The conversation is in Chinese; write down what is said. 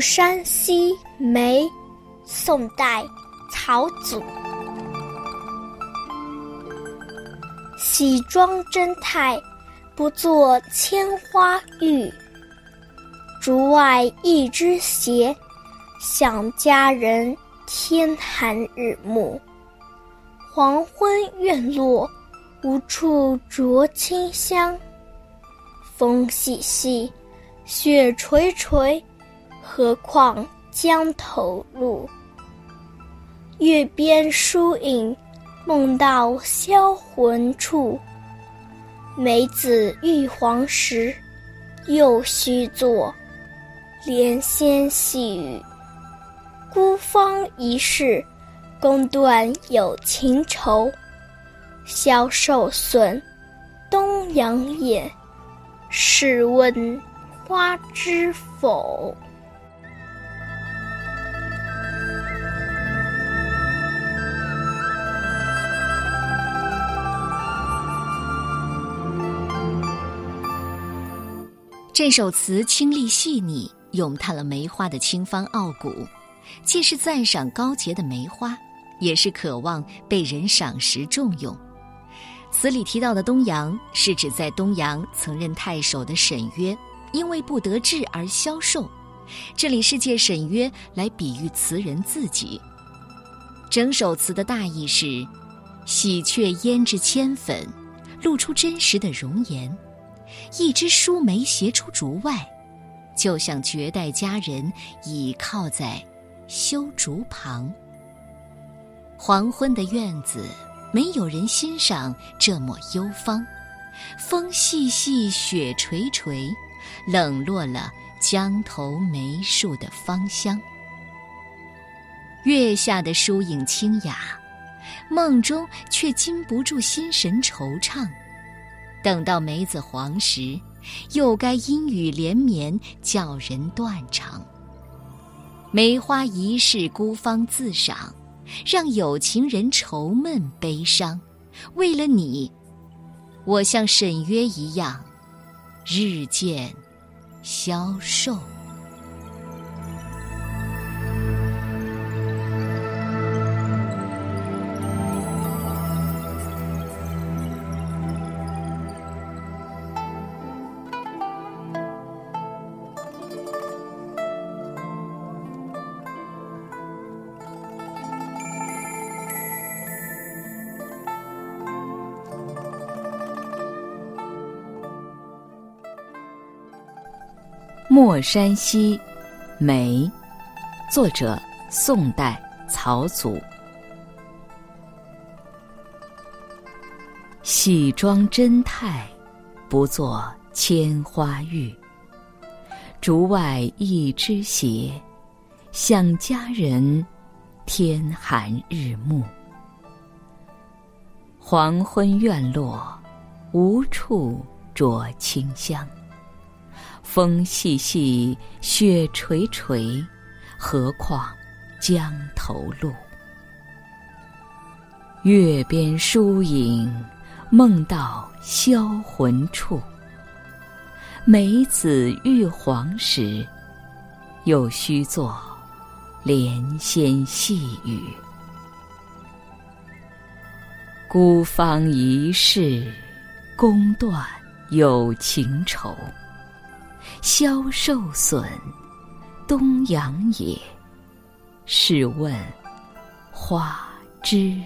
山西梅，宋代，曹祖。喜妆珍态，不作千花玉。竹外一枝斜，想佳人天寒日暮。黄昏院落，无处着清香。风细细，雪垂垂，何况江头路？月边疏影，梦到销魂处。梅子欲黄时，又须作怜仙细雨。孤芳一世，宫断有情愁。消瘦损，东阳眼。试问花知否？这首词清丽细腻，咏叹了梅花的清芳傲骨，既是赞赏高洁的梅花，也是渴望被人赏识重用。词里提到的东阳，是指在东阳曾任太守的沈约，因为不得志而消瘦。这里是借沈约来比喻词人自己。整首词的大意是：喜鹊胭脂铅粉，露出真实的容颜；一枝疏梅斜出竹外，就像绝代佳人倚靠在修竹旁。黄昏的院子。没有人欣赏这抹幽芳，风细细，雪垂垂，冷落了江头梅树的芳香。月下的疏影清雅，梦中却禁不住心神惆怅。等到梅子黄时，又该阴雨连绵，叫人断肠。梅花一世，孤芳自赏。让有情人愁闷悲伤，为了你，我像沈约一样，日渐消瘦。莫山西，梅，作者宋代曹祖。喜妆真态，不作千花玉。竹外一枝斜，向佳人，天寒日暮。黄昏院落，无处着清香。风细细，雪垂垂，何况江头路？月边疏影，梦到销魂处。梅子欲黄时，又须作莲仙细雨。孤芳一世，宫断有情愁。消受损，东阳也。试问花枝